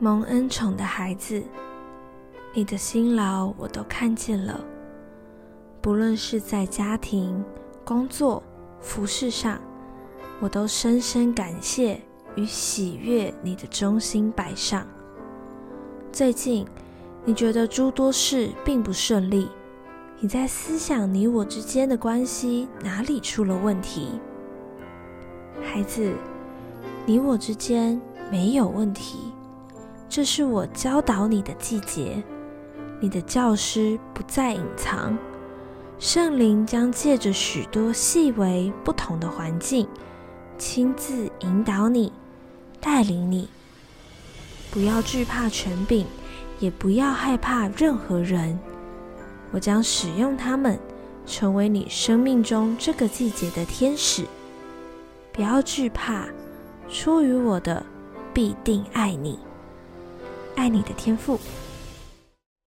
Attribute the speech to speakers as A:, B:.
A: 蒙恩宠的孩子，你的辛劳我都看见了。不论是在家庭、工作、服饰上，我都深深感谢与喜悦你的忠心摆上。最近，你觉得诸多事并不顺利，你在思想你我之间的关系哪里出了问题？孩子，你我之间没有问题。这是我教导你的季节，你的教师不再隐藏，圣灵将借着许多细微不同的环境，亲自引导你，带领你。不要惧怕权柄，也不要害怕任何人。我将使用他们，成为你生命中这个季节的天使。不要惧怕，出于我的必定爱你。爱你的天赋。